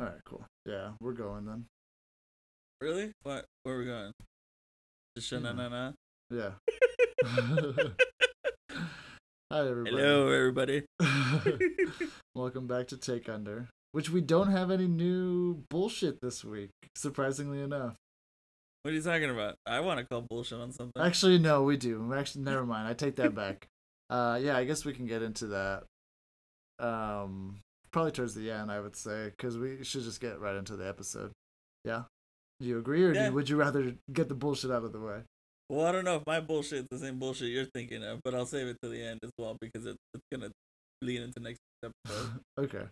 All right, cool. Yeah, we're going then. Really? What? Where are we going? Just Yeah. na na na. Yeah. Hi everybody. Hello, everybody. Welcome back to Take Under, which we don't have any new bullshit this week, surprisingly enough. What are you talking about? I want to call bullshit on something. Actually, no, we do. Actually, never mind. I take that back. Uh, yeah, I guess we can get into that. Um, probably towards the end, I would say, because we should just get right into the episode. Yeah. Do you agree, or Yeah. you, would you rather get the bullshit out of the way? well, I don't know if my bullshit is the same bullshit you're thinking of, but I'll save it to the end as well because it, it's gonna lead into next episode. okay.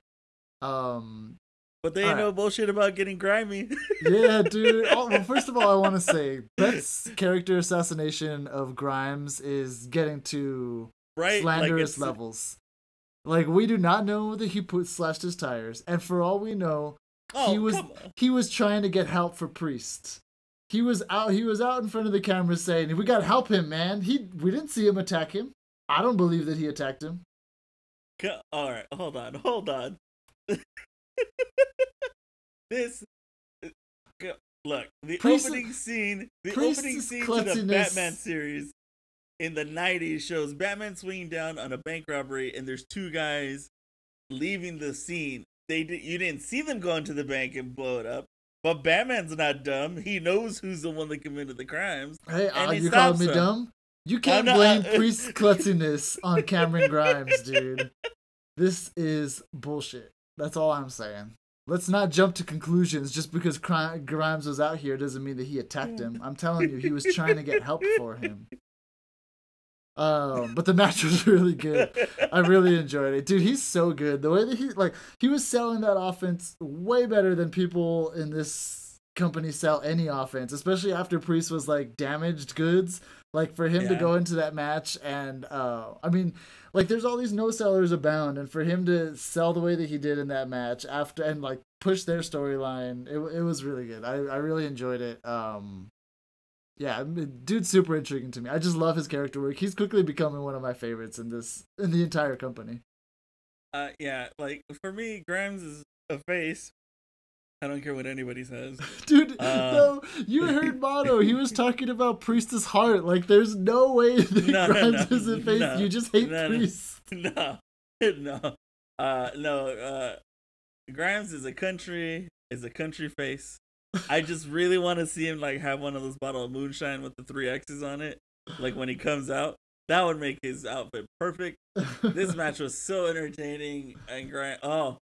Um. But they ain't Alright. no bullshit about getting grimy. Yeah, dude. Oh, well, first of all, I want to say Beth's character assassination of Grimes is getting to right? Slanderous it's- levels. Like we do not know that he put slashed his tires, and for all we know, Oh, he was he was trying to get help for Priest. He was out. He was out in front of the camera saying, "We gotta help him, man." He we didn't see him attack him. I don't believe that he attacked him. Co- All right, hold on, hold on. this, uh, look, the Priest- opening scene, the Priest's opening scene to the Batman series in the '90s shows Batman swinging down on a bank robbery, and there's two guys leaving the scene. They you didn't see them go into the bank and blow it up. But Batman's not dumb. He knows who's the one that committed the crimes. Hey, And uh, he you calling me dumb? You can't not- blame uh, Priest's klutziness on Cameron Grimes, dude. This is bullshit. That's all I'm saying. Let's not jump to conclusions just because Grimes was out here doesn't mean that he attacked him. I'm telling you, he was trying to get help for him. Um, but the match was really good. I really enjoyed it, dude. He's so good. The way that he like he was selling that offense way better than people in this company sell any offense, especially after Priest was like damaged goods. Like for him to go into that match and uh, I mean, like there's all these no sellers abound, and for him to sell the way that he did in that match after and like push their storyline, it it was really good. I I really enjoyed it. Um, yeah, dude's super intriguing to me. I just love his character work. He's quickly becoming one of my favorites in this in the entire company. Uh, yeah, like for me, Grimes is a face. I don't care what anybody says. Dude, Uh, no, you heard Mono. He was talking about Priest's heart. Like, there's no way that No, Grimes no, is a face. no, you just hate no, no. Priest. no, no, uh, no. Uh, Grimes is a country is a country face. I just really want to see him like have one of those bottle of moonshine with the three X's on it. Like when he comes out, that would make his outfit perfect. This match was so entertaining and Grimes. Oh,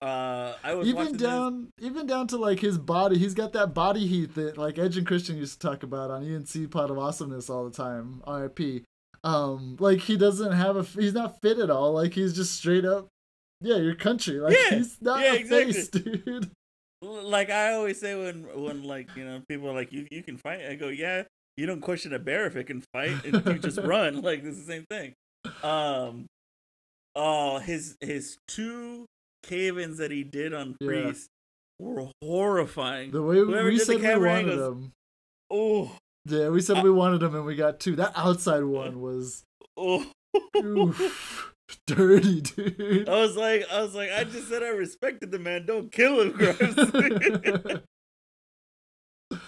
uh, I was even watching this- down, even down to like his body. He's got that body heat that like Edge and Christian used to talk about on E&C Pod of Awesomeness all the time. RIP. Um, like he doesn't have a. He's not fit at all. Like he's just straight up. Yeah, your country. Like Yeah, he's not yeah, a exactly. face, dude. Like I always say when when like you know people are like you you can fight I go yeah you don't question a bear if it can fight and you just run like it's the same thing um oh his his two cave-ins that he did on Yeah. priest were horrifying The way Whoever we said we wanted angles- him. oh Yeah, we said we wanted them, and we got two. That outside one was oh dirty, dude. I was like I was like I just said I respected the man don't kill him Grimes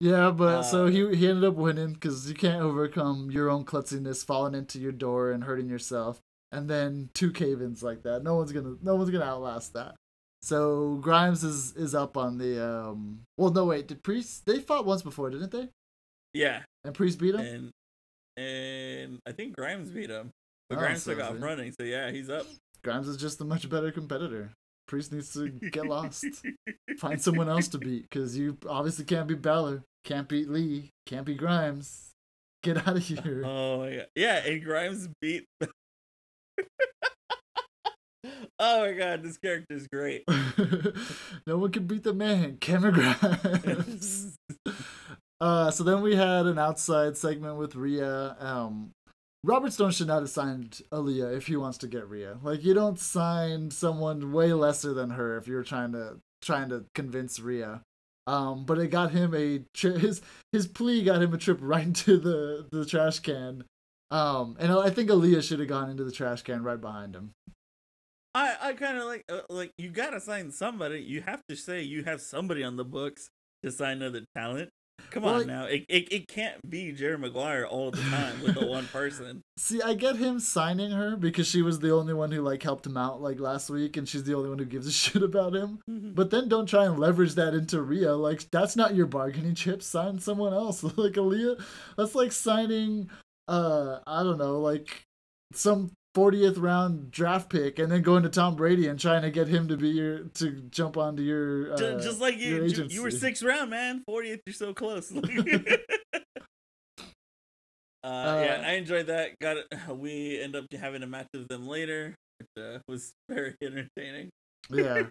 yeah, but so Uh, he he ended up winning because you can't overcome your own klutziness falling into your door and hurting yourself, and then two cave-ins like that. No one's gonna no one's gonna outlast that. So Grimes is is up on the um. Well, no wait, did Priest they fought once before, didn't they? yeah And Priest beat him. and and I think Grimes beat him but Oh, Grimes so took off running so yeah he's up Grimes is just a much better competitor. Priest needs to get lost. Find someone else to beat, because you obviously can't beat Balor, can't beat Lee, can't beat Grimes. Get out of here. Oh my god. Yeah, and Grimes beat Oh my god, this character is great. no one can beat the man, Cameron Grimes. uh, so then we had an outside segment with Rhea. Um, Robert Stone should not have signed Aaliyah if he wants to get Rhea. Like you don't sign someone way lesser than her if you're trying to trying to convince Rhea. Um, but it got him a tri- his his plea got him a trip right into the the trash can. Um, and I think Aaliyah should have gone into the trash can right behind him. I I kind of like uh, like you gotta sign somebody. You have to say you have somebody on the books to sign other talent. Come Well, on now, it, it it can't be Jerry Maguire all the time with the one person. See, I get him signing her because she was the only one who like helped him out like last week, and she's the only one who gives a shit about him. But then don't try and leverage that into Rhea. Like that's not your bargaining chip. Sign someone else. like Aaliyah, that's like signing uh I don't know, like some 40th round draft pick and then going to Tom Brady and trying to get him to be your to jump onto your uh, just like you, you, you were sixth round, man. Fortieth, you're so close. uh, yeah, I enjoyed that. Got it. We end up having a match with them later, which uh, was very entertaining. yeah.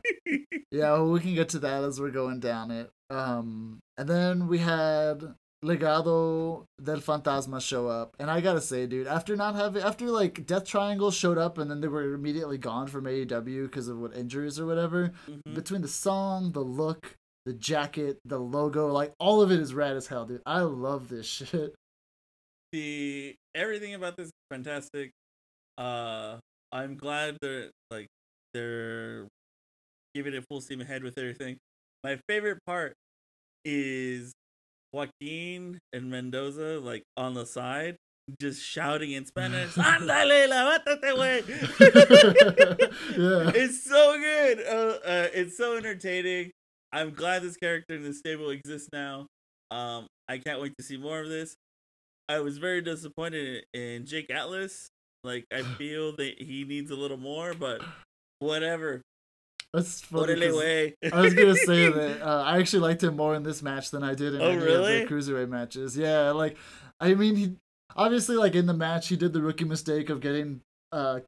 Yeah, well, we can get to that as we're going down it. Um, and then we had Legado del Fantasma show up, and I gotta say, dude, after not having, after like Death Triangle showed up, and then they were immediately gone from AEW because of what injuries or whatever. Mhm. Between the song, the look, the jacket, the logo, like all of it is rad as hell, dude. I love this shit. the everything about this is fantastic. Uh, I'm glad they're like they're giving it full steam ahead with everything. My favorite part is Joaquin and Mendoza like on the side just shouting in Spanish, "Ándale, levántate, güey." yeah. it's so good. Uh, uh, it's so entertaining. I'm glad this character in the stable exists now. Um, I can't wait to see more of this. I was very disappointed in Jake Atlas. Like I feel that he needs a little more, but whatever. That's funny. Güey. I was gonna say that uh, I actually liked him more in this match than I did in Oh, any really? of the cruiserweight matches. Yeah, like I mean, he obviously like in the match he did the rookie mistake of getting uh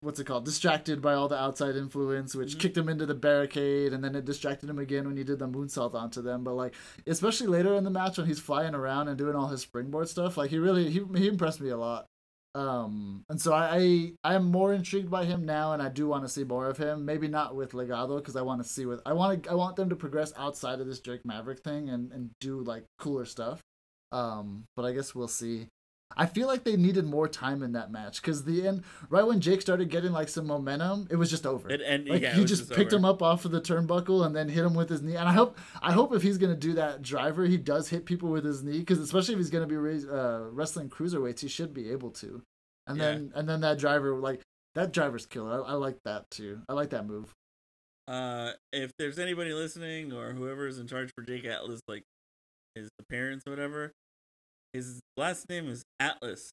what's it called distracted by all the outside influence, which Mhm. kicked him into the barricade, and then it distracted him again when he did the moonsault onto them. But like especially later in the match when he's flying around and doing all his springboard stuff, like he really he he impressed me a lot. Um, and so I, I am more intrigued by him now, and I do want to see more of him. Maybe not with Legado because I want to see with I want to. I want them to progress outside of this Drake Maverick thing and and do like cooler stuff. Um, but I guess we'll see. I feel like they needed more time in that match because the end, right when Jake started getting like some momentum, it was just over. And, and Like yeah, he was just picked over. him up off of the turnbuckle and then hit him with his knee. And I hope, I hope if he's gonna do that driver, he does hit people with his knee because especially if he's gonna be uh, wrestling cruiserweights, he should be able to. And Yeah. then and then that driver, like that driver's killer. I, I like that too. I like that move. Uh, if there's anybody listening or whoever is in charge for Jake Atlas, like his appearance or whatever, his last name is Atlas.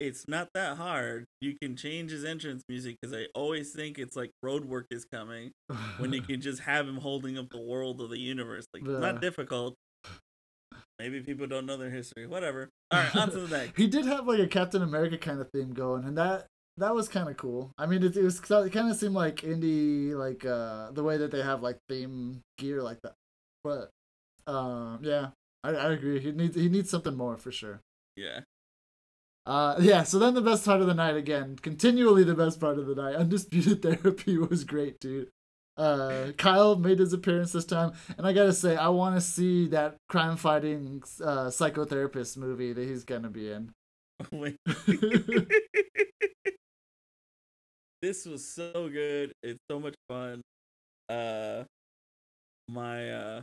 It's not that hard. You can change his entrance music because I always think it's like road work is coming when you can just have him holding up the world of the universe. Like it's Yeah. not difficult. Maybe people don't know their history. Whatever. All right, on to the next. he did have like a Captain America kind of theme going, and that that was kind of cool. I mean, it, it was it kind of seemed like indie, like uh the way that they have like theme gear like that. But um, yeah, I, I agree. He needs he needs something more for sure. Yeah. Uh, yeah. So then the best part of the night again, continually the best part of the night. Undisputed Therapy was great, dude. Uh, Kyle made his appearance this time, and I gotta say, I want to see that crime fighting uh, psychotherapist movie that he's gonna be in. Wait. this was so good. It's so much fun. Uh my uh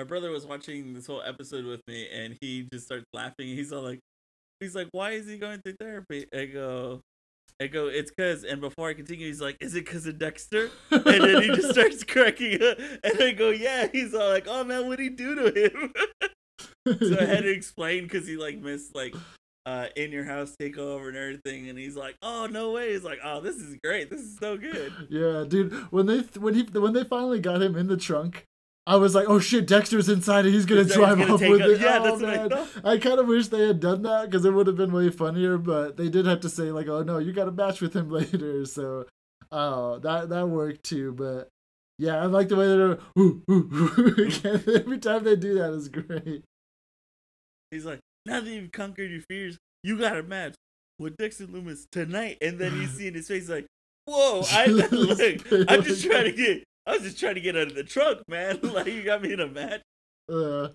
my brother was watching this whole episode with me and he just starts laughing. He's all like he's like, Why is he going through therapy? I go I go, it's cause and before I continue, he's like, Is it cause of Dexter? And then he just starts cracking up and I go, Yeah, he's all like, Oh man, what'd he do to him? so I had to explain because he like missed like uh in your house takeover and everything, and he's like, "Oh no way!" He's like, "Oh, this is great. This is so good." Yeah, dude. When they when he when they finally got him in the trunk, I was like, "Oh shit, Dexter's inside and he's gonna He's drive gonna off with up- it." yeah, oh, that's what I. I kind of wish they had done that because it would have been way funnier. But they did have to say like, "Oh no, you got a match with him later." So, oh, that that worked too. But yeah, I like the way they're ooh, ooh, ooh. every time they do that is great. He's like, "Now that you've conquered your fears, you got a match with Dexter Loomis tonight." And then you see in his face like, "Whoa, I look, I'm just trying to get." I was just trying to get out of the trunk, man. like you got me in a match. Uh,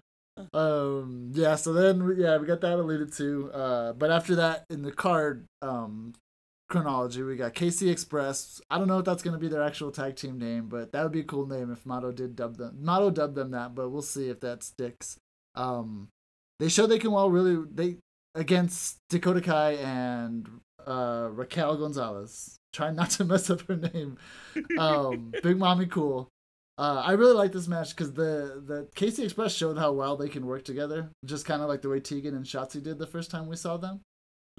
um yeah so then yeah we got that alluded to uh but after that in the card um chronology, we got KC Express. I don't know if that's going to be their actual tag team name, but that would be a cool name if Mato did dub them. Mato dubbed them that, but we'll see if that sticks. Um, they show they can well really they against Dakota Kai and uh, Raquel Gonzalez. Trying not to mess up her name. Um, Big Mommy Cool. Uh, I really like this match because the the KC Express showed how well they can work together, just kind of like the way Tegan and Shotzi did the first time we saw them.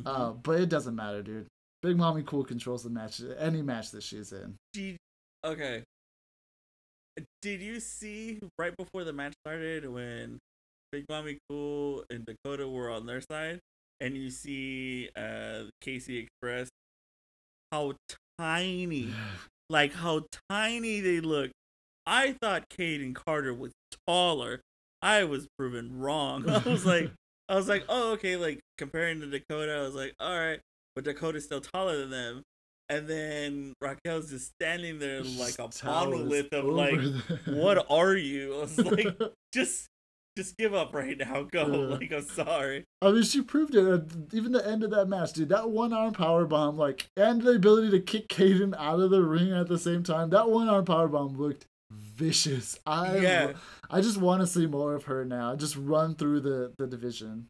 Mm-hmm. Uh, but it doesn't matter, dude. Big Mommy Cool controls the match, any match that she's in. Okay. Did you see right before the match started when Big Mommy Cool and Dakota were on their side, and you see uh KC Express how tiny, like how tiny they look. I thought Kayden Carter was taller. I was proven wrong. I was like, I was like, oh okay, like comparing to Dakota, I was like, all right, but Dakota's still taller than them. And then Raquel's just standing there like a monolith of like, the- what are you? I was like, just, just give up right now. Go. Yeah. Like, I'm sorry. I mean, she proved it. Even the end of that match, dude. That one arm power bomb, like, and the ability to kick Kayden out of the ring at the same time. That one arm power bomb looked vicious. I Yeah. I just want to see more of her now. Just run through the the division.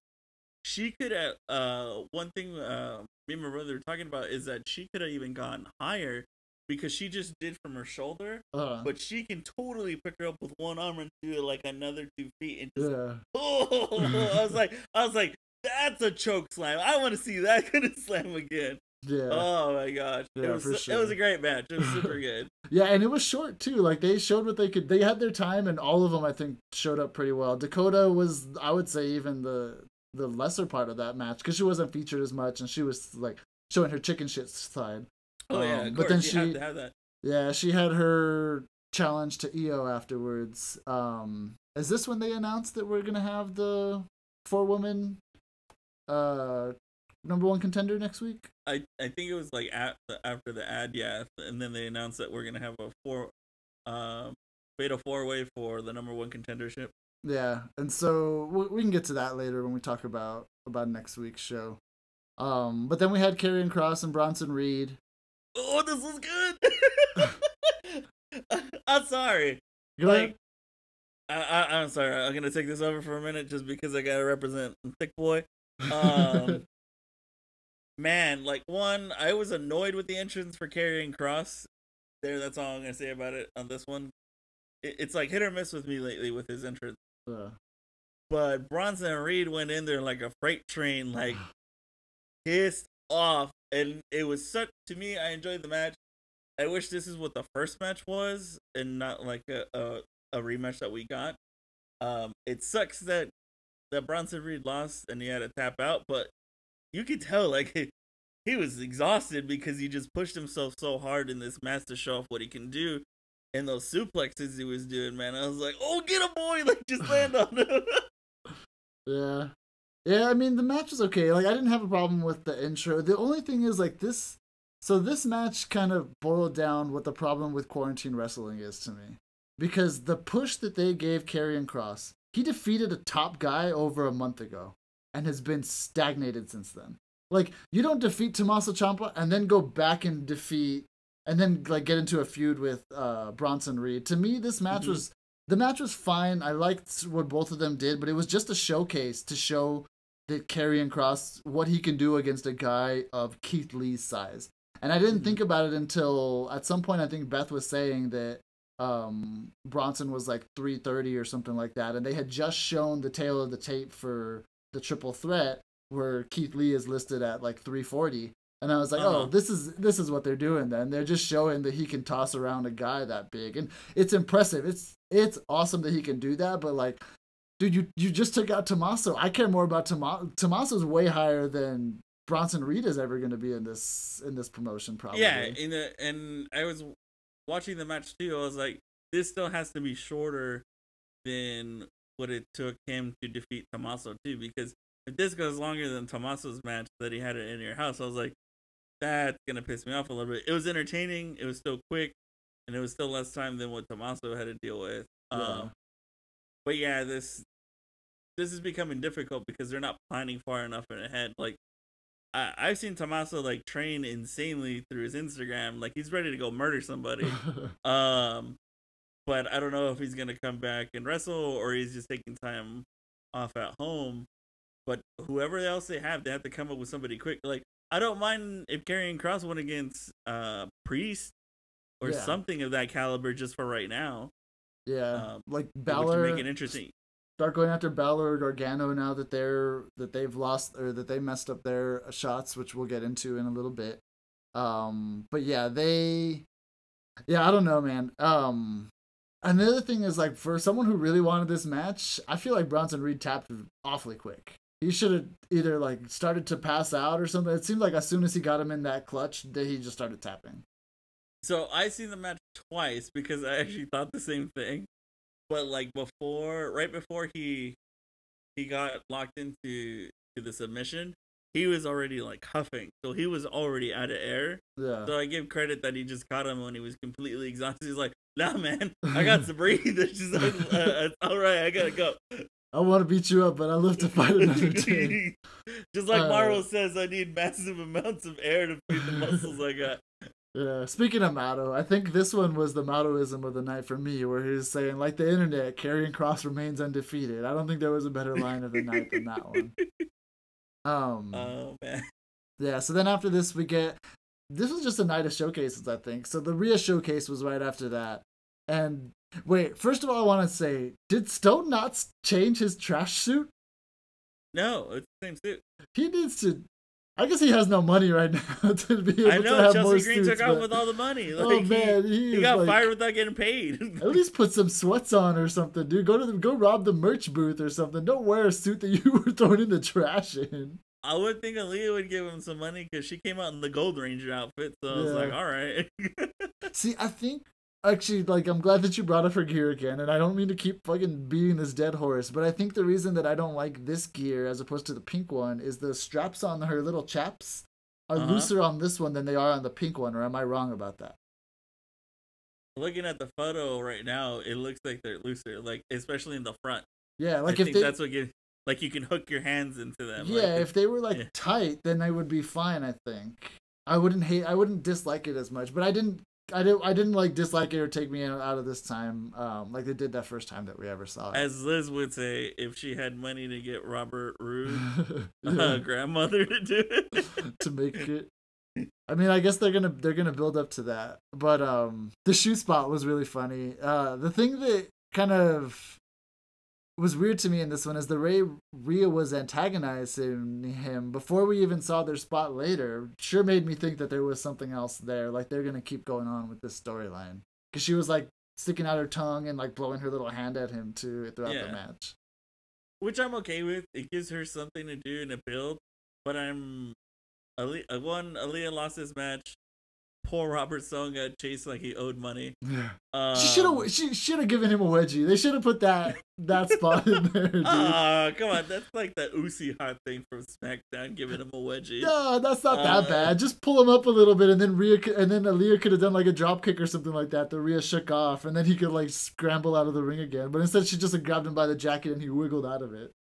She could have. Uh, one thing uh, me and my brother were talking about is that she could have even gotten higher because she just did from her shoulder, Uh, but she can totally pick her up with one arm and do it like another two feet and just yeah. Oh, I was like, I was like, that's a choke slam. I want to see that kind of slam again. Yeah. Oh my gosh, Yeah, it was for so- it was a great match. It was super good. Yeah, and it was short too. Like they showed what they could. They had their time, and all of them, I think, showed up pretty well. Dakota was, I would say, even the the lesser part of that match because she wasn't featured as much, and she was like showing her chicken shit side. Oh yeah, Um, but then you have she- to have that. Yeah, she had her challenge to Io afterwards. Um, is this when they announced that we're gonna have the four woman uh number one contender next week? I I think it was like at the, after the ad, yeah, and then they announced that we're gonna have a four, um, fatal four way for the number one contendership. Yeah, and so we, we can get to that later when we talk about about next week's show. Um, but then we had Karrion Cross and Bronson Reed. Oh, this is good. I'm sorry. Ahead. Like, I, I I'm sorry. I'm gonna take this over for a minute just because I gotta represent Thick Boy. Um, man, like one, I was annoyed with the entrance for Karrion Cross. There, that's all I'm gonna say about it on this one. It, it's like hit or miss with me lately with his entrance. Uh, But Bronson Reed went in there like a freight train, like pissed off, and it was such to me. I enjoyed the match. I wish this is what the first match was, and not like a a, a rematch that we got. Um, it sucks that that Bronson Reed lost and he had to tap out, but you could tell like he, he was exhausted because he just pushed himself so hard in this match to show off what he can do. And those suplexes he was doing, man, I was like, "Oh, get a boy! Like, just land on him." yeah, yeah. I mean, the match was okay. Like I didn't have a problem with the intro. The only thing is like this. So this match kind of boiled down what the problem with quarantine wrestling is to me, because the push that they gave Karrion Cross, he defeated a top guy over a month ago, and has been stagnated since then. Like you don't defeat Tommaso Ciampa and then go back and defeat, and then like get into a feud with uh, Bronson Reed. To me, this match Mhm. was the match was fine. I liked what both of them did, but it was just a showcase to show that Karrion Cross what he can do against a guy of Keith Lee's size. And I didn't Mhm. think about it until at some point I think Beth was saying that um Bronson was like 330 or something like that and they had just shown the tail of the tape for the triple threat where Keith Lee is listed at like 340 and I was like, Uh-huh. "Oh, this is this is what they're doing then. They're just showing that he can toss around a guy that big." And it's impressive. It's it's awesome that he can do that, but like dude, you you just took out Tommaso. I care more about Tommaso. Tommaso's way higher than Bronson Reed is ever going to be in this in this promotion probably. Yeah, in the, and I was watching the match too. I was like, this still has to be shorter than what it took him to defeat Tommaso too. Because if this goes longer than Tommaso's match that he had it in your house, I was like, that's gonna piss me off a little bit. It was entertaining. It was still quick, and it was still less time than what Tommaso had to deal with. Yeah. Um, but yeah, this this is becoming difficult because they're not planning far enough in ahead. Like I, I've seen Tommaso like train insanely through his Instagram. Like he's ready to go murder somebody. um, but I don't know if he's gonna come back and wrestle or he's just taking time off at home. But whoever else they have, they have to come up with somebody quick. Like I don't mind if Karrion Cross went against uh Priest or Yeah. something of that caliber just for right now. Yeah, Um, like Which Balor. make it interesting. start going after Balor or Gargano now that they're that they've lost or that they messed up their shots, which we'll get into in a little bit. Um, but yeah, they, yeah, I don't know, man. Um, another thing is like for someone who really wanted this match, I feel like Bronson Reed tapped awfully quick. He should have either like started to pass out or something. It seemed like as soon as he got him in that clutch, that he just started tapping. So I seen the match twice because I actually thought the same thing. But like before, right before he he got locked into to the submission, he was already like huffing, so he was already out of air. Yeah. So I give credit that he just caught him when he was completely exhausted. He's like, "Nah, man, I got to breathe. It's just like, uh, all right. I gotta go." I want to beat you up, but I live to fight another day. just like Uh, Marvel says, I need massive amounts of air to feed the muscles I got. Yeah, speaking of Mato, I think this one was the Matoism of the night for me, where he was saying, like the internet, Karrion Cross remains undefeated. I don't think there was a better line of the night than that one. Um, Oh man. yeah. So then after this, we get this was just a night of showcases, I think. So the Rhea showcase was right after that, and wait, first of all, I want to say, did Stone not change his trash suit? No, it's the same suit. He needs to. I guess he has no money right now to be able I to know have more Chelsea Green suits, took off with all the money. Oh, like, oh man, he, he, got like- fired without getting paid. At least put some sweats on or something, dude. Go to the, go rob the merch booth or something. Don't wear a suit that you were thrown in the trash in. I would think Aaliyah would give him some money because she came out in the Gold Ranger outfit. So I was like, all right. See, I think actually, like, I'm glad that you brought up her gear again, and I don't mean to keep fucking beating this dead horse, but I think the reason that I don't like this gear as opposed to the pink one is the straps on her little chaps are Uh-huh. looser on this one than they are on the pink one. Or am I wrong about that? Looking at the photo right now, it looks like they're looser, like especially in the front. Yeah, like I if think they. that's what gives, like you can hook your hands into them. Yeah, like, if they were like yeah. tight, then they would be fine. I think I wouldn't hate. I wouldn't dislike it as much, but I didn't. I didn't. I didn't like dislike it or take me out of this time, um, like they did that first time that we ever saw it. as Liz would say, if she had money to get Robert Roode, Yeah, uh, grandmother to do it. to make it. I mean, I guess they're gonna they're gonna build up to that, but um, the shoe spot was really funny. Uh, the thing that kind of was weird to me in this one is the Ray Rhea was antagonizing him before we even saw their spot later. Sure made me think that there was something else there, like they're gonna keep going on with this storyline because she was like sticking out her tongue and like blowing her little hand at him too throughout Yeah. the match. which I'm okay with. It gives her something to do in a build, but I'm Ali- uh, one. Aaliyah lost this match. Poor Robert Stone got chased like he owed money. Um, she should have she should have given him a wedgie. They should have put that that spot in there, dude. Ah, come on, that's like that Usi hot thing from SmackDown, giving him a wedgie. No, that's not Uh, that bad. Just pull him up a little bit, and then Rhea, and then Aaliyah could have done like a drop kick or something like that. That Rhea shook off, and then he could like scramble out of the ring again. But instead, she just like, grabbed him by the jacket and he wiggled out of it.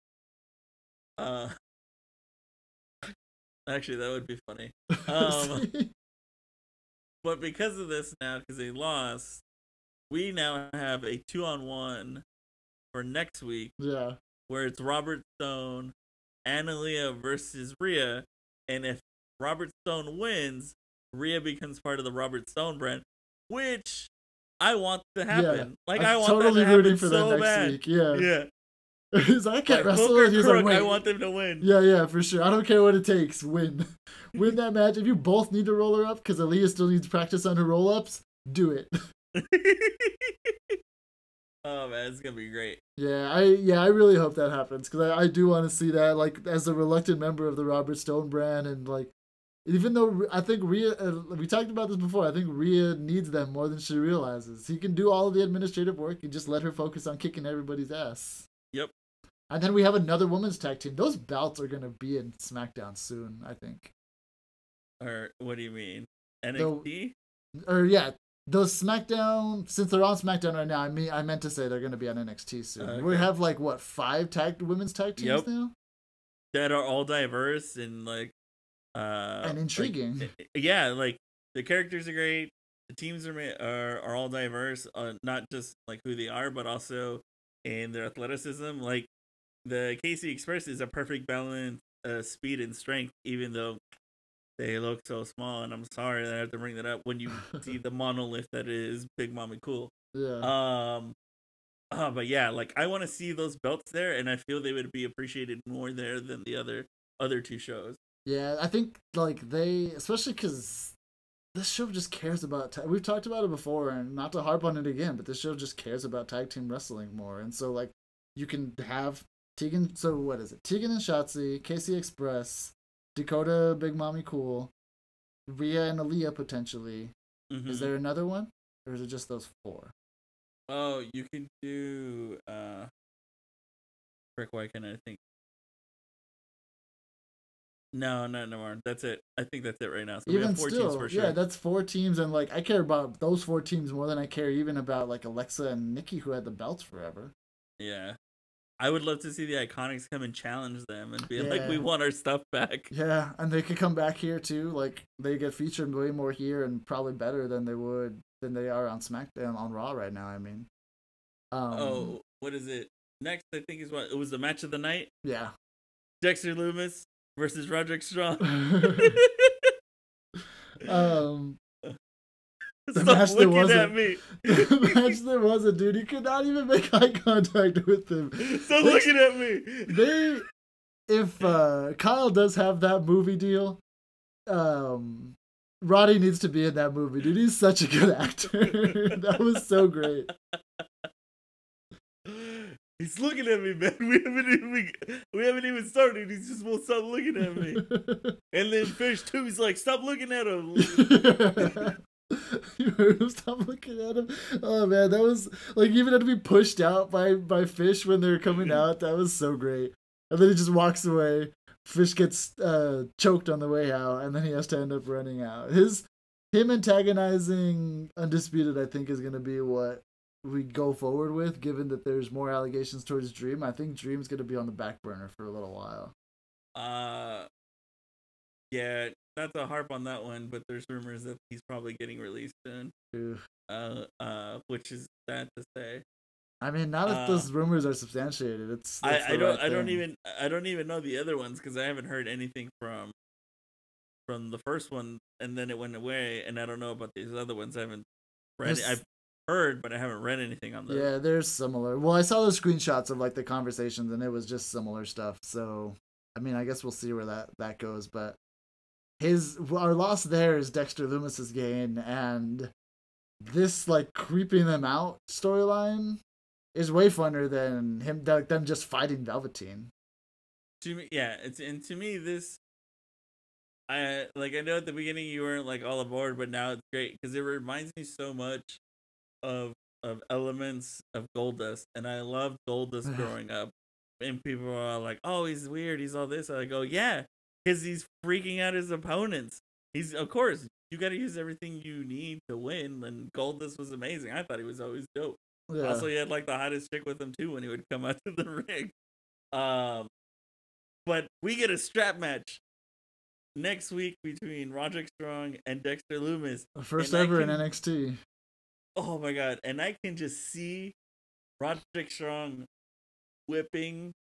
Uh, actually, that would be funny. Um, but because of this now, because they lost, we now have a two-on-one for next week yeah, where it's Robert Stone and Aaliyah versus Rhea, and if Robert Stone wins, Rhea becomes part of the Robert Stone brand, which I want to happen. Like I'm I want totally that to rooting happen for so that next bad. week. Yeah, Yeah, he's like, I can't like, wrestle. He's crook, like, wait. I want them to win. Yeah, yeah, for sure. I don't care what it takes. Win, win that match. If you both need to roll her up because Aaliyah still needs practice on her roll ups, do it. oh man, it's gonna be great. Yeah, I yeah, I really hope that happens because I, I do want to see that like as a reluctant member of the Robert Stone brand and like even though I think Rhea uh, we talked about this before, I think Rhea needs them more than she realizes. He can do all of the administrative work and just let her focus on kicking everybody's ass. Yep. And then we have another women's tag team. Those belts are gonna be in SmackDown soon, I think. Or what do you mean? NXT? Or yeah, those SmackDown since they're on SmackDown right now. I mean, I meant to say they're gonna be on NXT soon. We have like what five tag women's tag teams Yep. now. that are all diverse and like uh And intriguing. i- yeah like the characters are great the teams are are, are all diverse uh, not just like who they are but also in their athleticism like the kc express is a perfect balance uh speed and strength even though they look so small and i'm sorry that i have to bring that up when you see the monolith that is big mommy cool yeah. um, uh, but yeah, like I want to see those belts there, and I feel they would be appreciated more there than the other other two shows. Yeah, I think like they, especially because this show just cares about. Ta- We've talked about it before, and not to harp on it again, but this show just cares about tag team wrestling more, and so like you can have Tegan. So what is it? Tegan and Shotzi, KC Express, Dakota, Big Mommy Cool, Rhea and Aaliyah potentially. Mhm. Is there another one, or is it just those four? Oh, you can do uh, frick. Why can I think? No, no, no more. That's it. I think that's it right now. So we even have four still, teams for sure. yeah, that's four teams, and like I care about those four teams more than I care even about like Alexa and Nikki who had the belts forever. yeah. I would love to see the Iconics come and challenge them and be like, "We want our stuff back." Yeah, and they could come back here too. Like they get featured way more here and probably better than they would than they are on SmackDown on Raw right now. I mean, um, oh, what is it? Next, I think is what it was the match of the night: yeah. Dexter Loomis versus Roderick Strong. um, the Stop match there looking at me. the match there was a dude. He could not even make eye contact with him. Stop looking at me. They, if uh, Kyle does have that movie deal, um, Roddy needs to be in that movie, dude. He's such a good actor. that was so great. He's looking at me, man. We haven't even we haven't even started. He just won't stop looking at me. And then Fish too. He's like, stop looking at him. you heard him stop looking at him. Oh man, that was like even had to be pushed out by by fish when they're coming out. That was so great. And then he just walks away. Fish gets uh, choked on the way out, and then he has to end up running out. His him antagonizing undisputed, I think, is gonna be what we go forward with. Given that there's more allegations towards Dream, I think Dream's gonna be on the back burner for a little while. Uh, yeah, not to harp on that one, but there's rumors that he's probably getting released soon. Uh, uh, which is sad to say. I mean, not if Uh, those rumors are substantiated. It's, I, I don't right I don't even I don't even know the other ones because I haven't heard anything from from the first one and then it went away and I don't know about these other ones. I haven't read. I've heard, but I haven't read anything on those. Yeah, they're similar. Well, I saw those screenshots of like the conversations, and it was just similar stuff. So, I mean, I guess we'll see where that that goes. But his our loss there is Dexter Loomis's gain, and this like creeping them out storyline is way funner than him like, them just fighting Velveteen. To me, yeah, it's and to me this. I like I know at the beginning you weren't like all aboard, but now it's great because it reminds me so much of of elements of Goldust, and I loved Goldust growing up. And people are like, "Oh, he's weird. He's all this." I go, "Yeah, because he's freaking out his opponents. He's of course you got to use everything you need to win." And Goldust was amazing. I thought he was always dope. Yeah, Also, he had like the hottest chick with him too when he would come out to the ring. Um, but we get a strap match next week between Roderick Strong and Dexter Loomis. first and ever in NXT. Oh my god! And I can just see Roderick Strong whipping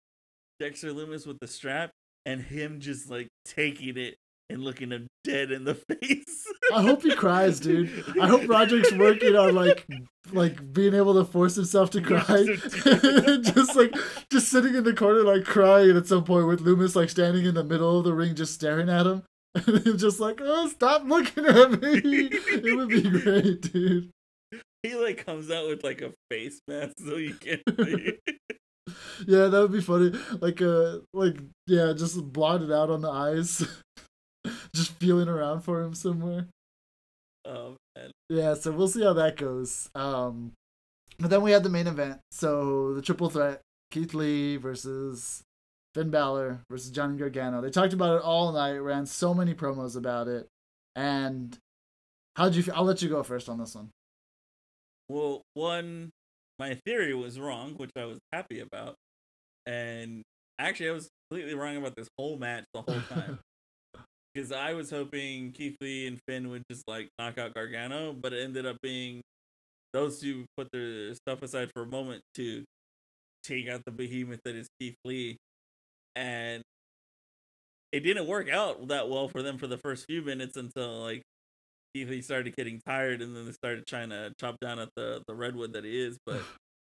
Dexter Loomis with the strap, and him just like taking it and looking him dead in the face. I hope he cries, dude. I hope Roderick's working on like like being able to force himself to cry. just like just sitting in the corner like crying at some point with Loomis like standing in the middle of the ring just staring at him. And him just like, oh stop looking at me. It would be great, dude. he like comes out with like a face mask so you can't. Yeah, that would be funny. Like uh like yeah, just blotted out on the eyes. just feeling around for him somewhere. oh man. Yeah, so we'll see how that goes. Um, but then we had the main event. So the triple threat: Keith Lee versus Finn Balor versus Johnny Gargano. They talked about it all night. Ran so many promos about it. And how'd you? Feel? I'll let you go first on this one. Well, one, my theory was wrong, which I was happy about, and actually I was completely wrong about this whole match the whole time. because I was hoping Keith Lee and Finn would just like knock out Gargano, but it ended up being those two put their stuff aside for a moment to take out the behemoth that is Keith Lee, and it didn't work out that well for them for the first few minutes until like Lee started getting tired, and then they started trying to chop down at the the redwood that he is, but.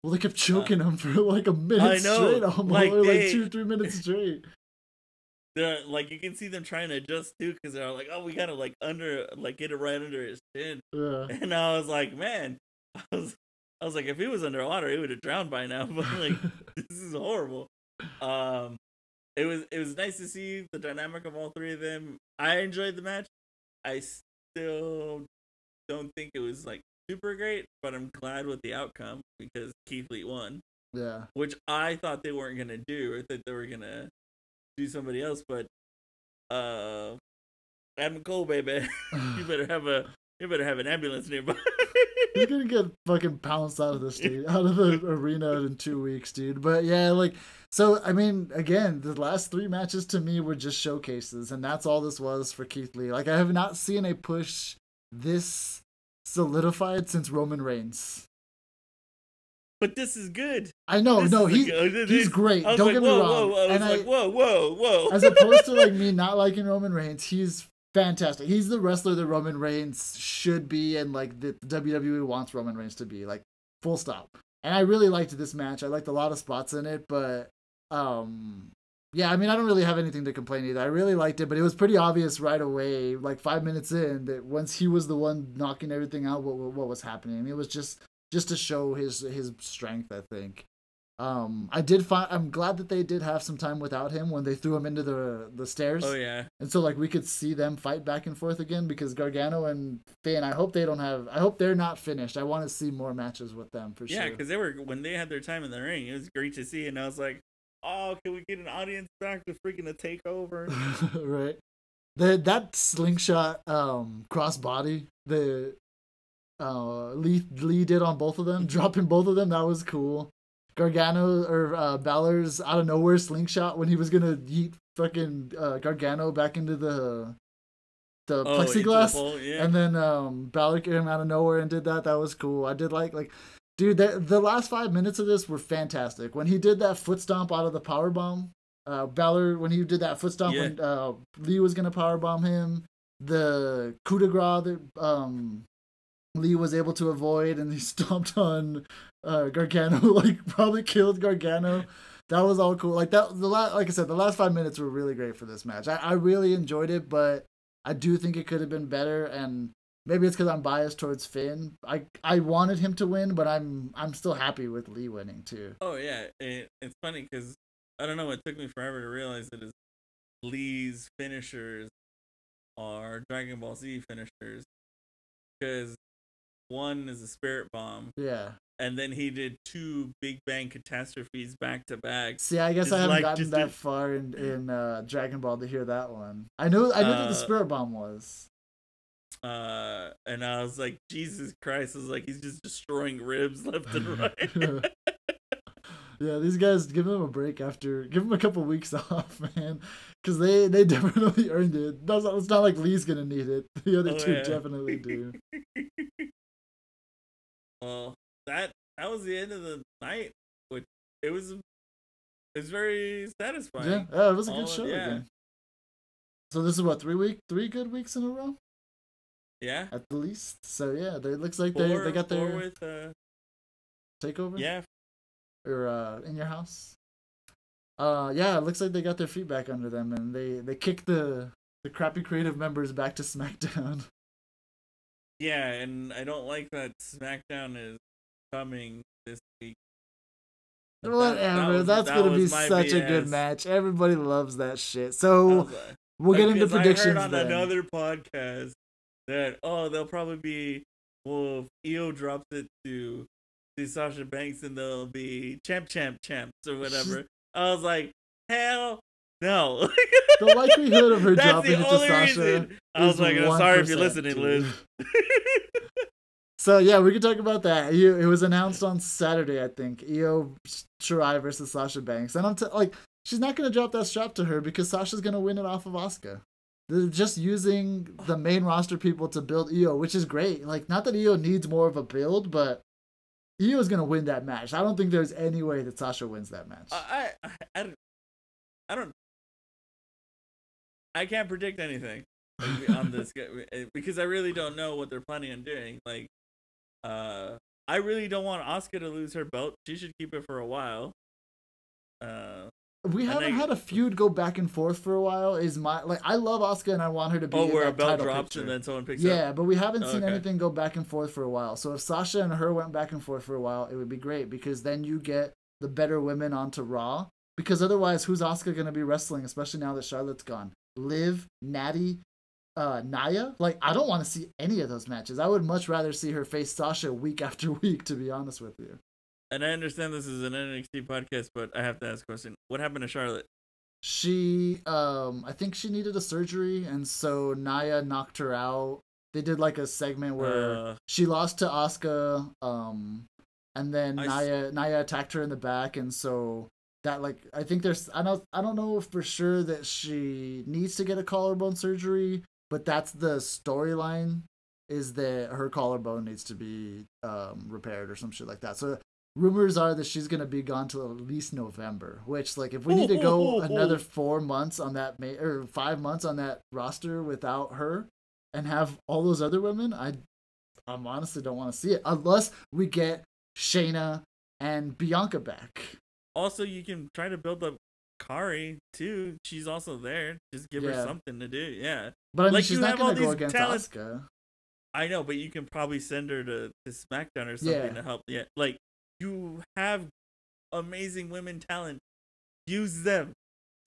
Well, they kept choking him for like a minute straight, almost like, or like they- two, three minutes straight. they're like you can see them trying to adjust too because they're like oh we gotta like under like get it right under his chin Yeah. and i was like man i was i was like if he was underwater he would have drowned by now but like this is horrible um it was it was nice to see the dynamic of all three of them i enjoyed the match i still don't think it was like super great but i'm glad with the outcome because keith lee won yeah. which I thought they weren't gonna do. I thought they were gonna do somebody else, but uh, Adam Cole, baby, you better have a you better have an ambulance nearby. He's gonna get fucking pounced out of the state, out of the arena in two weeks, dude. But yeah, like, so I mean, again, the last three matches to me were just showcases, and that's all this was for Keith Lee. Like, I have not seen a push this solidified since Roman Reigns. but this is good. I know, This no, he's good- he's great. Don't like, get me whoa, wrong. whoa, whoa. I was and like, I, whoa, whoa, whoa. as opposed to like me not liking Roman Reigns, he's fantastic. He's the wrestler that Roman Reigns should be, and like the WWE wants Roman Reigns to be. Like full stop. And I really liked this match. I liked a lot of spots in it, but um, yeah, I mean, I don't really have anything to complain either. I really liked it, but it was pretty obvious right away, like five minutes in, that once he was the one knocking everything out, what what was happening. It was just just to show his his strength. I think. Um, I did find. I'm glad that they did have some time without him when they threw him into the the stairs. oh yeah, And so like we could see them fight back and forth again because Gargano and Finn, I hope they don't have I hope they're not finished. I want to see more matches with them for yeah, sure. Yeah, because they were when they had their time in the ring, it was great to see, and I was like, oh, can we get an audience back to freaking a takeover? right. The that slingshot um crossbody the uh Lee Lee did on both of them, dropping both of them, that was cool. Gargano or uh Balor's out of nowhere slingshot when he was gonna yeet fucking uh, Gargano back into the the Oh, plexiglass. yeah. And then um Balor came out of nowhere and did that. That was cool. I did like like dude, the, the last five minutes of this were fantastic. When he did that foot stomp out of the power bomb, uh Balor when he did that foot stomp Yeah. when uh Lee was gonna power bomb him, the coup de grace that um Lee was able to avoid and he stomped on uh Gargano, like probably killed Gargano. That was all cool. Like that the last, like I said, the last five minutes were really great for this match. I, I really enjoyed it, but I do think it could have been better and maybe it's because I'm biased towards Finn. I I wanted him to win, but I'm I'm still happy with Lee winning too. Oh yeah, it, it's funny because I don't know. It took me forever to realize that his Lee's finishers are Dragon Ball Z finishers because one is a Spirit Bomb, Yeah. and then he did two Big Bang catastrophes back to back. See, I guess Just I haven't like- gotten that do- far in in uh, Dragon Ball to hear that one. I knew I knew what Uh, the Spirit Bomb was. Uh, and I was like, Jesus Christ! I was like, he's just destroying ribs left and right. yeah, these guys give them a break after give them a couple weeks off, man, because they they definitely earned it. That's not, it's not like Lee's gonna need it. The other Oh, two yeah. definitely do. well, that that was the end of the night. Which it was, it was very satisfying. Yeah, yeah, it was a good All- show yeah. again. So this is what three week, three good weeks in a row Yeah. at the least. So yeah, they, it looks like they they got their with uh, takeover. yeah, or uh, in your house. Uh, yeah, it looks like they got their feet back under them, and they they kicked the the crappy creative members back to SmackDown. yeah, and I don't like that SmackDown is coming this week. That- that Whatever, was- that's that gonna be such a good match. Everybody loves that shit. So like- we'll get into predictions I heard on then. another podcast that oh they'll probably be well if Io drops it to to Sasha Banks and they'll be champ champ champs or whatever. I was like hell no. The likelihood of her That's dropping it to Sasha reason. I was like, I'm sorry if you're listening. Liz. So yeah, we can talk about that. You- It was announced on Saturday, I think. Io Shirai versus Sasha Banks, and I'm t- like, she's not gonna drop that strap to her because Sasha's gonna win it off of Asuka. They're just using the main roster people to build Io, which is great. Like, not that Io needs more of a build, but Io is gonna win that match. I don't think there's any way that Sasha wins that match. I, I, I, don't, I don't. I can't predict anything on this eh, because I really don't know what they're planning on doing. Like, uh, I really don't want Asuka to lose her belt. She should keep it for a while. Uh, we haven't had a feud go back and forth for a while. Is my like I love Asuka and I want her to be. Oh, where a belt drops picture. and then someone picks yeah, up. but we haven't seen okay. anything go back and forth for a while. So if Sasha and her went back and forth for a while, it would be great because then you get the better women onto Raw. Because otherwise, who's Asuka going to be wrestling? Especially now that Charlotte's gone. Liv, Natty, uh, Nia. Like I don't want to see any of those matches. I would much rather see her face Sasha week after week. To be honest with you. And I understand this is an NXT podcast, but I have to ask a question. What happened to Charlotte? she um i think she needed a surgery and so nia knocked her out they did like a segment where Uh. she lost to Asuka, um and then I s- nia nia attacked her in the back and so that like i think there's i don't i don't know for sure that she needs to get a collarbone surgery but that's the storyline is that her collarbone needs to be um repaired or some shit like that so rumors are that she's gonna be gone till at least November. Which, like, if we need to go another four months on that, ma- or five months on that roster without her, and have all those other women, I, I'm honestly don't want to see it unless we get Shayna and Bianca back. Also, you can try to build up Kairi too. She's also there. Just give her something to do. Yeah, But I mean, Like, she's not gonna go these against talent- Asuka. I know, but you can probably send her to, to SmackDown or something Yeah. to help. Yeah, like you have amazing women talent. Use them.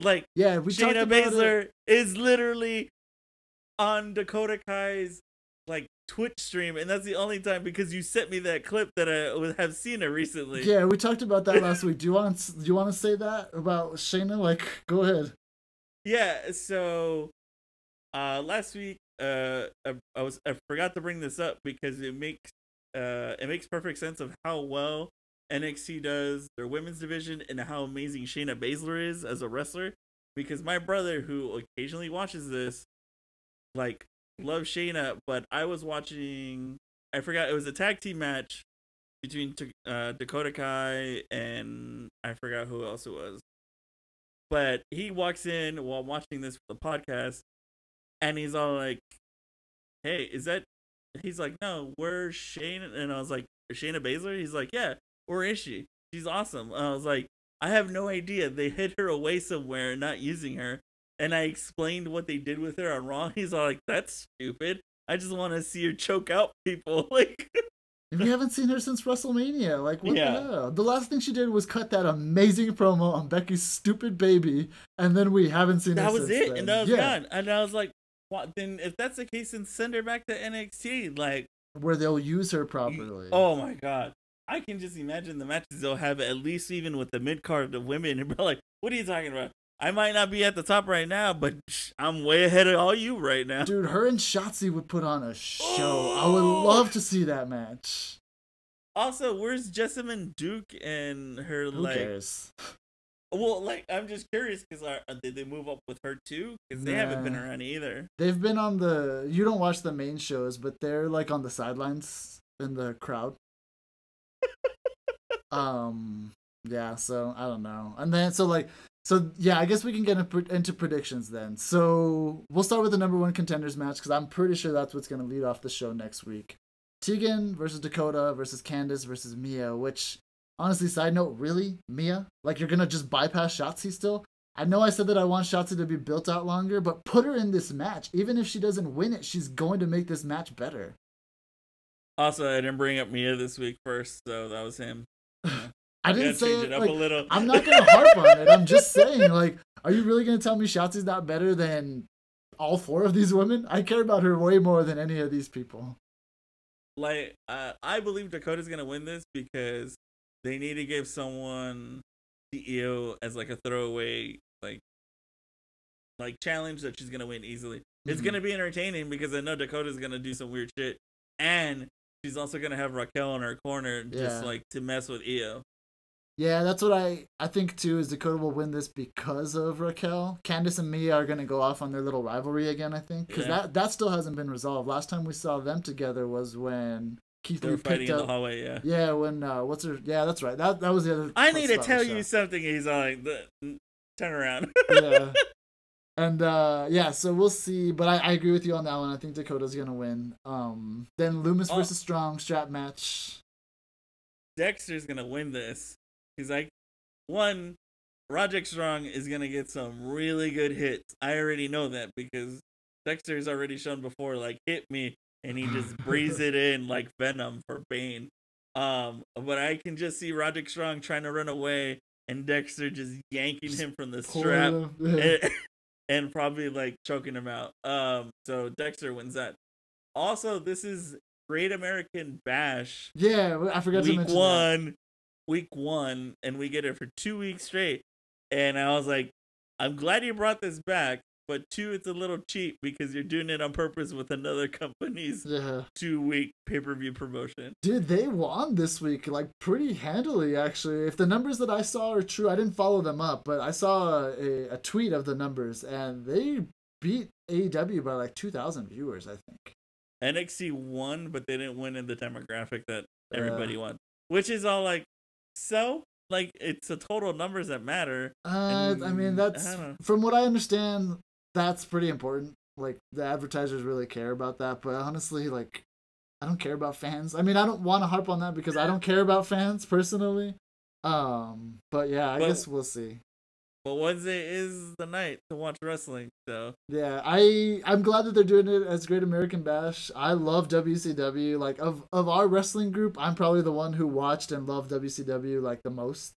Like Yeah, we Shayna. Baszler is literally on Dakota Kai's like Twitch stream, and that's the only time because you sent me that clip that I would have seen her recently. Yeah, we talked about that last week. Do you want to? Do you want to say that about Shayna? Like, go ahead. Yeah, so uh last week uh I, I was I forgot to bring this up because it makes uh it makes perfect sense of how well NXT does their women's division and how amazing Shayna Baszler is as a wrestler. Because my brother who occasionally watches this like loves Shayna but I was watching I forgot it was a tag team match between uh, Dakota Kai and I forgot who else it was. But he walks in while watching this for the podcast and he's all like hey is that he's like no shayna and i was like shayna baszler? He's like yeah where is she she's awesome and i was like i have no idea they hid her away somewhere not using her and i explained what they did with her on raw he's all like that's stupid i just want to see her choke out people like you haven't seen her since WrestleMania, like what Yeah. the hell? The last thing she did was cut that amazing promo on Becky's stupid baby, and then we haven't seen her that was it then. and that was yeah, gone and i was like what then if that's the case then send her back to nxt like where they'll use her properly. Oh my god. I can just imagine the matches they'll have at least even with the mid card of the women and be like, what are you talking about? I might not be at the top right now, but I'm way ahead of all you right now. Dude, her and Shotzi would put on a show. I would love to see that match. Also, where's Jessamyn Duke and her Who like? cares? Well, like I'm just curious because uh, did they move up with her too? Because they haven't been around either. They've been on the. You don't watch the main shows, but they're like on the sidelines in the crowd. Um. Yeah. So I don't know. And then so like so yeah, I guess we can get into predictions then. So we'll start with the number one contenders match because I'm pretty sure that's what's gonna lead off the show next week. Tegan versus Dakota versus Candice versus Mia. Which honestly, side note, really Mia? Like you're gonna just bypass Shotzi still? I know I said that I want Shotzi to be built out longer, but put her in this match. Even if she doesn't win it, she's going to make this match better. Also, I didn't bring up Mia this week first, so that was him. I didn't say it. it up like, a little. I'm not gonna harp on it. I'm just saying, like, are you really gonna tell me Shotzi's not better than all four of these women? I care about her way more than any of these people. like uh, I believe Dakota's gonna win this because they need to give someone CEO as like a throwaway like like challenge that she's gonna win easily. It's Mhm. gonna be entertaining because I know Dakota's gonna do some weird shit, and she's also gonna have Raquel in her corner just Yeah. like to mess with Io. Yeah, that's what I I think too. Is Dakota will win this because of Raquel. Candice and Mia are gonna go off on their little rivalry again. I think because Yeah. that that still hasn't been resolved. Last time we saw them together was when Keith They Lee were fighting picked in the up. hallway. Yeah. Yeah, when uh, what's her? Yeah, that's right. That that was the other. I need to tell you something. He's like, the, turn around. yeah. And uh yeah, so we'll see. But I, I agree with you on that one. I think Dakota's gonna win. Um then Lumis Oh. versus Strong strap match. Dexter's gonna win this. He's like, one, Roderick Strong is gonna get some really good hits. I already know that because Dexter's already shown before, like hit me, and he just breathes it in like venom for Bane. Um, but I can just see Roderick Strong trying to run away, and Dexter just yanking him from the strap and, and probably like choking him out. Um, so Dexter wins that. Also, this is Great American Bash Yeah, I forgot to week mention that. one, week one, and we get it for two weeks straight. And I was like, I'm glad you brought this back, but two, it's a little cheap because you're doing it on purpose with another company's Yeah. two week pay per view promotion. Dude, they won this week like pretty handily actually. If the numbers that I saw are true, I didn't follow them up, but I saw a, a tweet of the numbers and they beat AEW by like 2,000 viewers, I think. NXT won, but they didn't win in the demographic that everybody won, which is all like, so like it's the total numbers that matter. Uh, I mean, that's I from what I understand, that's pretty important. Like the advertisers really care about that, but honestly, like I don't care about fans. I mean, I don't want to harp on that because I don't care about fans personally. Um, but yeah, I But- guess we'll see. But Wednesday is the night to watch wrestling, so Yeah, I I'm glad that they're doing it as Great American Bash. I love WCW. Like of of our wrestling group, I'm probably the one who watched and loved WCW like the most.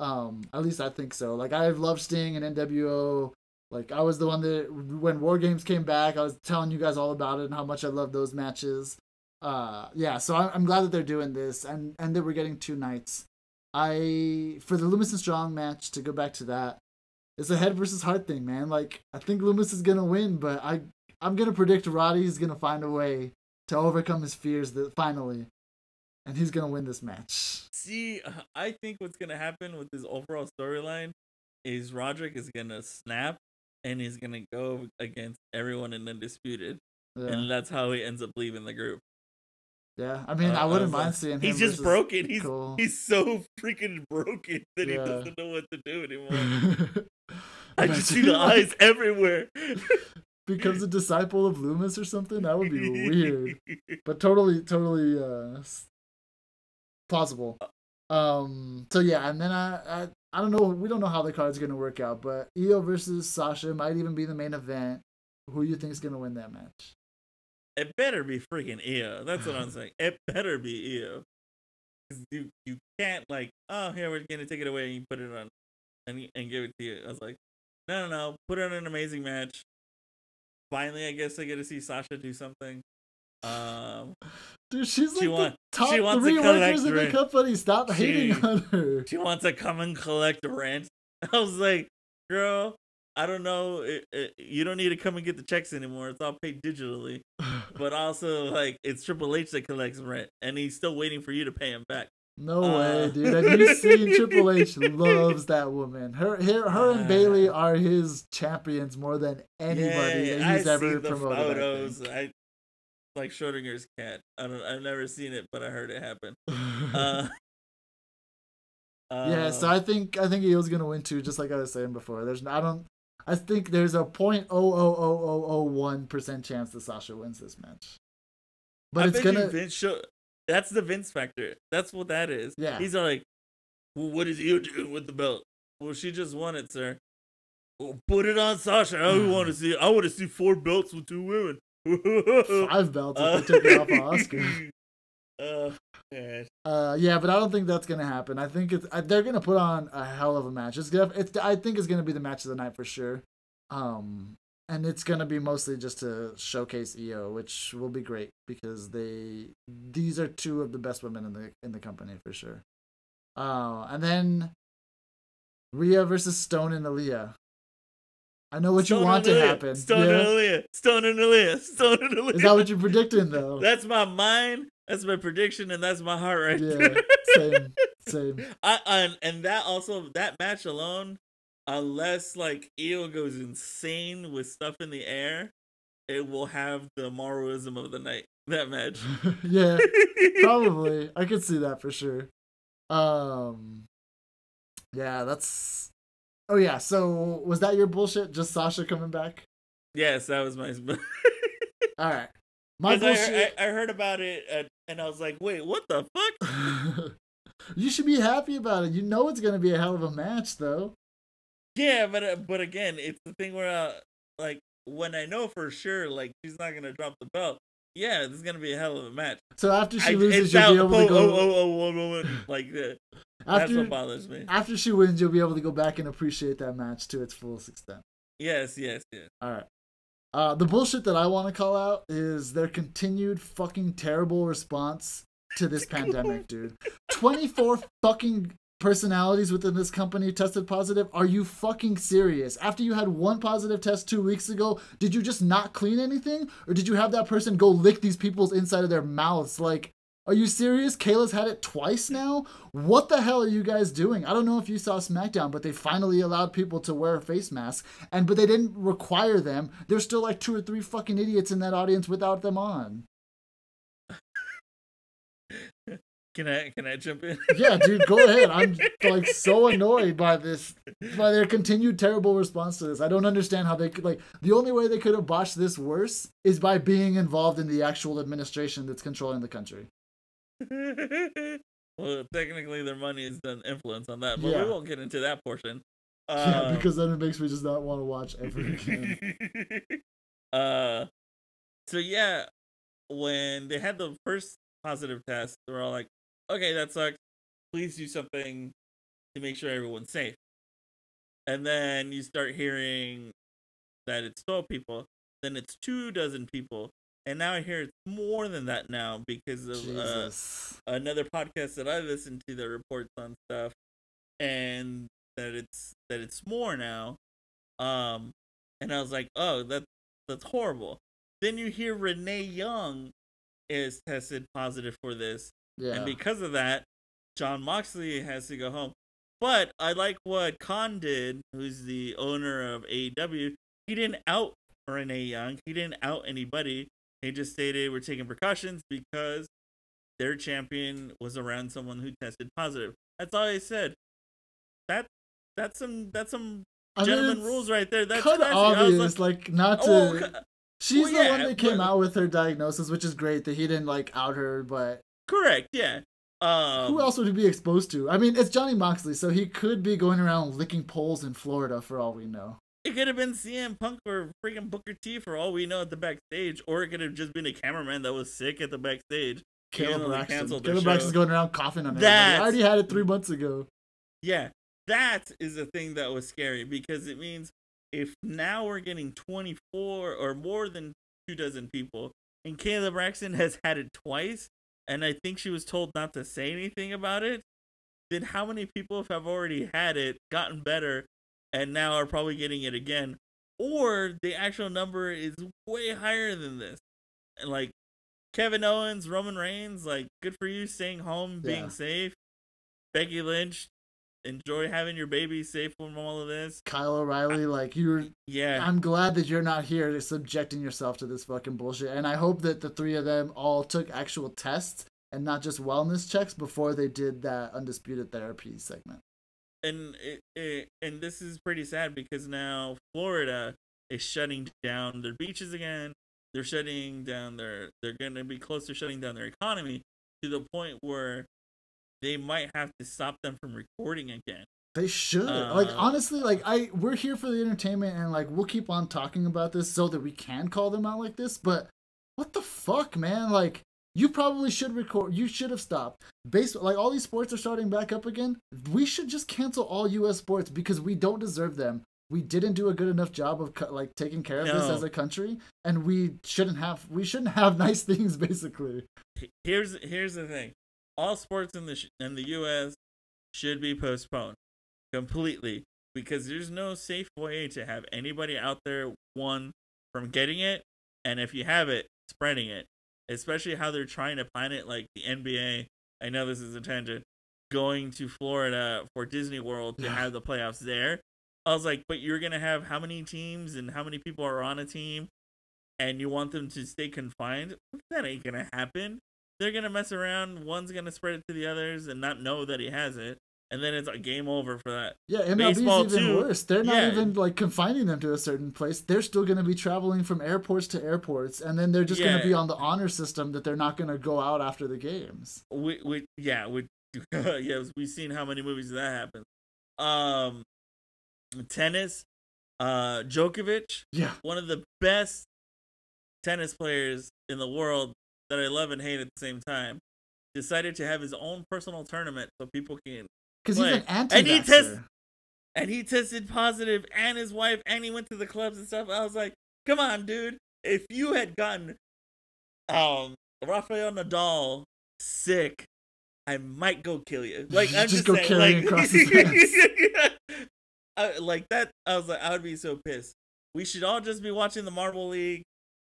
Um, at least I think so. Like I've loved Sting and NWO. Like I was the one that when War Games came back, I was telling you guys all about it and how much I love those matches. Uh, yeah, so I'm, I'm glad that they're doing this and and that we're getting two nights. I for the Lumis and Strong match to go back to that. It's a head versus heart thing, man. Like I think Lumis is gonna win, but I I'm gonna predict Roddy's gonna find a way to overcome his fears that finally, and he's gonna win this match. See, I think what's gonna happen with this overall storyline is Roderick is gonna snap and he's gonna go against everyone in Undisputed, Yeah, and that's how he ends up leaving the group. yeah. I mean, Uh, I wouldn't like- mind seeing him. He's just broken. He's Cole. he's so freaking broken that he doesn't know what to do anymore. I just see the like, eyes everywhere. becomes a disciple of Lumis or something. That would be weird, but totally, totally uh, plausible. Um. So yeah, and then I, I, I don't know. We don't know how the card's gonna work out, but Io versus Sasha might even be the main event. Who you think's gonna win that match? It better be freaking Io. That's what I'm saying. It better be Io. You you can't like oh here we're gonna take it away and you put it on and and give it to you. I was like no no no put on an amazing match. Finally I guess I get to see Sasha do something. Um Dude, she's like She the want- top she wants three to workers in the company. Stop She- hating on her. she wants to come and collect rent. I was like girl I don't know it, it, you don't need to come and get the checks anymore. It's all paid digitally. But also like it's Triple H that collects rent and he's still waiting for you to pay him back. No Uh. way, dude. Have you seen Triple H loves that woman? Her, her, her and Uh. Bayley are his champions more than anybody that he's I ever seen the promoted. Photos. I, like Schrodinger's cat. I don't. I've never seen it, but I heard it happen. Uh, yeah, so uh, I think I think Io's gonna win too, just like I was saying before. There's I don't I think there's a point oh oh oh oh oh one percent chance that Sasha wins this match. But I it's gonna Vince show, that's the Vince factor. That's what that is. Yeah. He's like, well, what doing with the belt? Well, she just won it, sir. Well, put it on Sasha. I want to see. I want to see four belts with two women. Five belts if they took it off of Asuka. Uh, yeah. Uh, yeah, but I don't think that's gonna happen. I think it's uh, they're gonna put on a hell of a match. It's gonna, it's I think it's gonna be the match of the night for sure. Um, and it's gonna be mostly just to showcase Io, which will be great because they these are two of the best women in the in the company for sure. Uh, and then Rhea versus Stone and Aliyah. I know what Stone you want to happen. Stone and Yeah? Aliyah. Stone and Aliyah. Stone and Aliyah. Is that what you're predicting though? That's my mind. That's my prediction, and that's my heart right Yeah, there. same, Same. I, and, and that also that match alone, unless like Io goes insane with stuff in the air, it will have the Maruism of the night. That match. yeah, probably. I could see that for sure. Um, yeah, that's. Oh yeah. So was that your bullshit? Just Sasha coming back? Yes, that was my. All right. My I, bullshit. I, I heard about it and I was like, wait, what the fuck? you should be happy about it. You know it's gonna be a hell of a match, though. Yeah, but uh, but again, it's the thing where uh, like when I know for sure like she's not gonna drop the belt. Yeah, this is gonna be a hell of a match. So after she I, loses, you'll that, be able oh, to go. oh, oh, oh, oh, oh, oh, like uh, that's after what bothers me. after she wins, you'll be able to go back and appreciate that match to its fullest extent. Yes, yes, yes. All right. Uh, the bullshit that I want to call out is their continued fucking terrible response to this pandemic, dude. 24 fucking personalities within this company tested positive. Are you fucking serious? After you had one positive test two weeks ago, did you just not clean anything? Or did you have that person go lick these people's inside of their mouths? Like, are you serious? Kayla's had it twice now? What the hell are you guys doing? I don't know if you saw SmackDown, but they finally allowed people to wear a face mask, and but they didn't require them. There's still like two or three fucking idiots in that audience without them on. Can I can I jump in? Yeah, dude, go ahead. I'm like so annoyed by this, by their continued terrible response to this. I don't understand how they could like. The only way they could have botched this worse is by being involved in the actual administration that's controlling the country. well, technically, their money is done influence on that, but Yeah. we won't get into that portion. yeah, Um, because then it makes me just not want to watch ever again. uh, so yeah, when they had the first positive test, they were all like, "Okay, that sucks. Please do something to make sure everyone's safe." And then you start hearing that it's twelve people, then it's two dozen people, and now I hear it's more than that now because of uh, another podcast that I listen to that reports on stuff, and that it's that it's more now. Um, and I was like, oh, that that's horrible. Then you hear Renee Young is tested positive for this, Yeah. and because of that, Jon Moxley has to go home. But I like what Khan did, who's the owner of AEW. He didn't out Renee Young. He didn't out anybody. He just stated we're taking precautions because their champion was around someone who tested positive. That's all he said. That that's some that's some I gentleman it's rules right there. That's kind of classy. I was obvious, like, not to. oh, She's well, the yeah, one that came but- out with her diagnosis, which is great that he didn't like out her. But correct, yeah. Um, who else would he be exposed to? I mean, it's Johnny Moxley, so he could be going around licking poles in Florida for all we know. It could have been CM Punk or freaking Booker T for all we know at the backstage, or it could have just been a cameraman that was sick at the backstage. Kayla Braxton. Kayla Braxton's going around coughing on everybody. I already had it three months ago. Yeah, that is the thing that was scary because it means if now we're getting 24 or more than two dozen people, and Kayla Braxton has had it twice, and I think she was told not to say anything about it, then how many people have already had it, gotten better, and now are probably getting it again? Or the actual number is way higher than this. And like Kevin Owens, Roman Reigns, like good for you staying home, being Yeah. safe. Becky Lynch, enjoy having your baby safe from all of this. Kyle O'Reilly, like you're Yeah. I'm glad that you're not here subjecting yourself to this fucking bullshit. And I hope that the three of them all took actual tests and not just wellness checks before they did that undisputed therapy segment. And it, it and this is pretty sad because now Florida is shutting down their beaches again. They're shutting down their. They're going to be close to shutting down their economy to the point where they might have to stop them from recording again. They should. like Uh, honestly, like I we're here for the entertainment and like we'll keep on talking about this so that we can call them out like this, but what the fuck, man? Like you probably should record you should have stopped. Based like all these sports are starting back up again. We should just cancel all US sports because we don't deserve them. We didn't do a good enough job of like taking care of this as a country and we shouldn't have we shouldn't have nice things basically. Here's here's the thing: all sports in the sh- in the U.S. should be postponed completely because there's no safe way to have anybody out there one from getting it, and if you have it, spreading it. Especially how they're trying to plan it, like the NBA. I know this is a tangent, going to Florida for Disney World to Yeah. have the playoffs there. I was like, but you're gonna have how many teams and how many people are on a team, and you want them to stay confined? That ain't gonna happen. They're gonna mess around. One's gonna spread it to the others and not know that he has it, and then it's a game over for that. Yeah, MLB Baseball, is even too. worse. They're not Yeah. even like confining them to a certain place. They're still going to be traveling from airports to airports, and then they're just going to be on the honor system that they're not going to go out after the games. we, we yeah we yeah we've seen how many movies that happens um tennis uh Djokovic Yeah, one of the best tennis players in the world that I love and hate at the same time decided to have his own personal tournament so people can because he's an And anti he tests- and he tested positive and his wife and he went to the clubs and stuff I was like come on dude if you had gotten um Rafael Nadal sick I might go kill you. Like I'm Just just, go saying, carry like, across his hands. I, like that. I was like, I would be so pissed. We should all just be watching the Marble League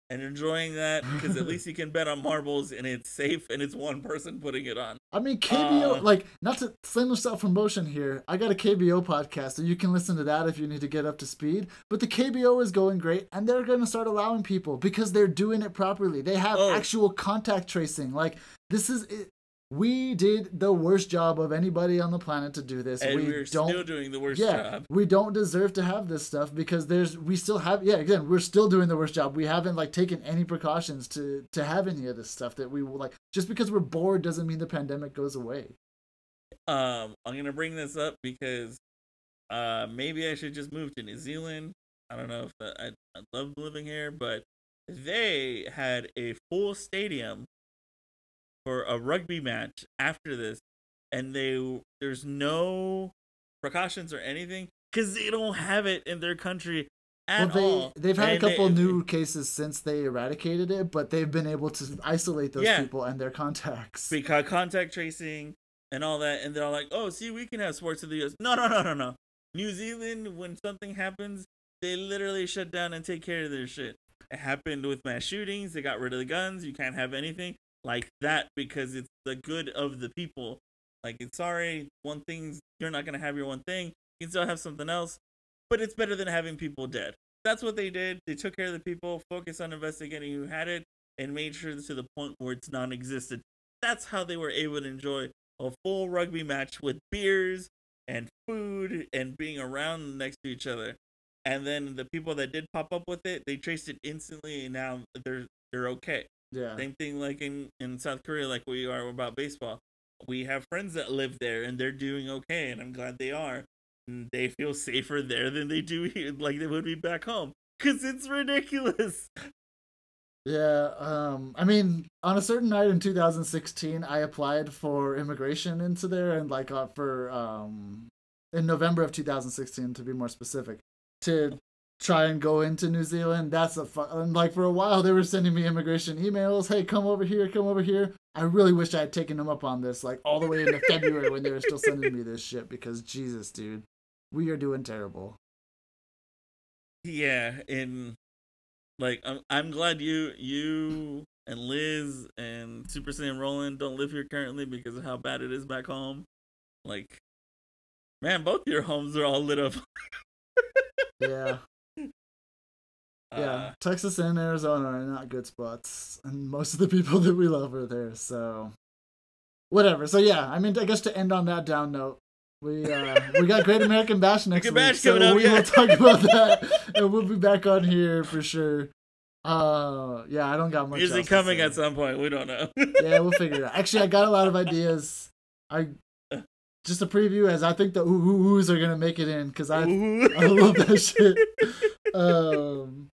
and enjoying that because at least you can bet on marbles and it's safe and it's one person putting it on. I mean, KBO, Uh, like, not to slam self promotion here. I got a KBO podcast, so you can listen to that if you need to get up to speed. But the KBO is going great, and they're going to start allowing people because they're doing it properly. They have Oh. actual contact tracing. Like, this is it. We did the worst job of anybody on the planet to do this. And we are don't still doing the worst yeah, job. we don't deserve to have this stuff because there's we still have yeah again we're still doing the worst job. We haven't like taken any precautions to to have any of this stuff that we will like just because we're bored doesn't mean the pandemic goes away. Um, I'm gonna bring this up because uh maybe I should just move to New Zealand. I don't know if that, I I love living here, but they had a full stadium for a rugby match after this, and they there's no precautions or anything because they don't have it in their country at well, all. they they've had And a couple they- new cases since they eradicated it, but they've been able to isolate those Yeah. people and their contacts. because contact tracing and all that, and they're all like, "Oh, see, we can have sports in the U.S." No, no, no, no, no. New Zealand, when something happens, they literally shut down and take care of their shit. It happened with mass shootings. They got rid of the guns. You can't have anything like that because it's the good of the people. Like, it's sorry, one thing's you're not gonna have your one thing. You can still have something else, but it's better than having people dead. That's what they did. They took care of the people, focused on investigating who had it, and made sure to the point where it's non-existent. That's how they were able to enjoy a full rugby match with beers and food and being around next to each other. And then the people that did pop up with it, they traced it instantly, and now they're they're okay. Yeah. Same thing like in in South Korea, like we are about baseball. We have friends that live there, and they're doing okay, and I'm glad they are. And they feel safer there than they do here, like they would be back home, because it's ridiculous. Yeah, um, I mean, on a certain night in 2016, I applied for immigration into there, and like uh, for um, in November of 2016, to be more specific, to try and go into New Zealand. That's a fu- and like for a while they were sending me immigration emails. Hey, come over here, come over here. I really wish I had taken them up on this, like all the way into February when they were still sending me this shit. Because Jesus, dude, we are doing terrible. Yeah, and like I'm I'm glad you you and Liz and Super Saiyan Roland don't live here currently because of how bad it is back home. Like, man, both your homes are all lit up. Yeah. Yeah, Uh, Texas and Arizona are not good spots, and most of the people that we love are there. So, whatever. So yeah, I mean, I guess to end on that down note, we uh, we got Great American Bash next Good week, Bash so coming up, we yeah. will talk about that, and we'll be back on here for sure. Uh, yeah, I don't got much. usually coming at some point. We don't know. yeah, we'll figure it out. Actually, I got a lot of ideas. I just a preview as I think the ooh ooh oohs are gonna make it in because I Ooh. I love that shit. Um,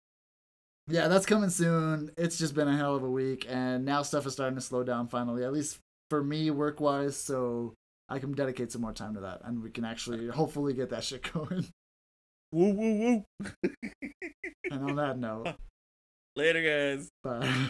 yeah, that's coming soon. It's just been a hell of a week, and now stuff is starting to slow down finally, at least for me work wise. So I can dedicate some more time to that, and we can actually hopefully get that shit going. woo woo woo. And on that note, Later, guys. bye.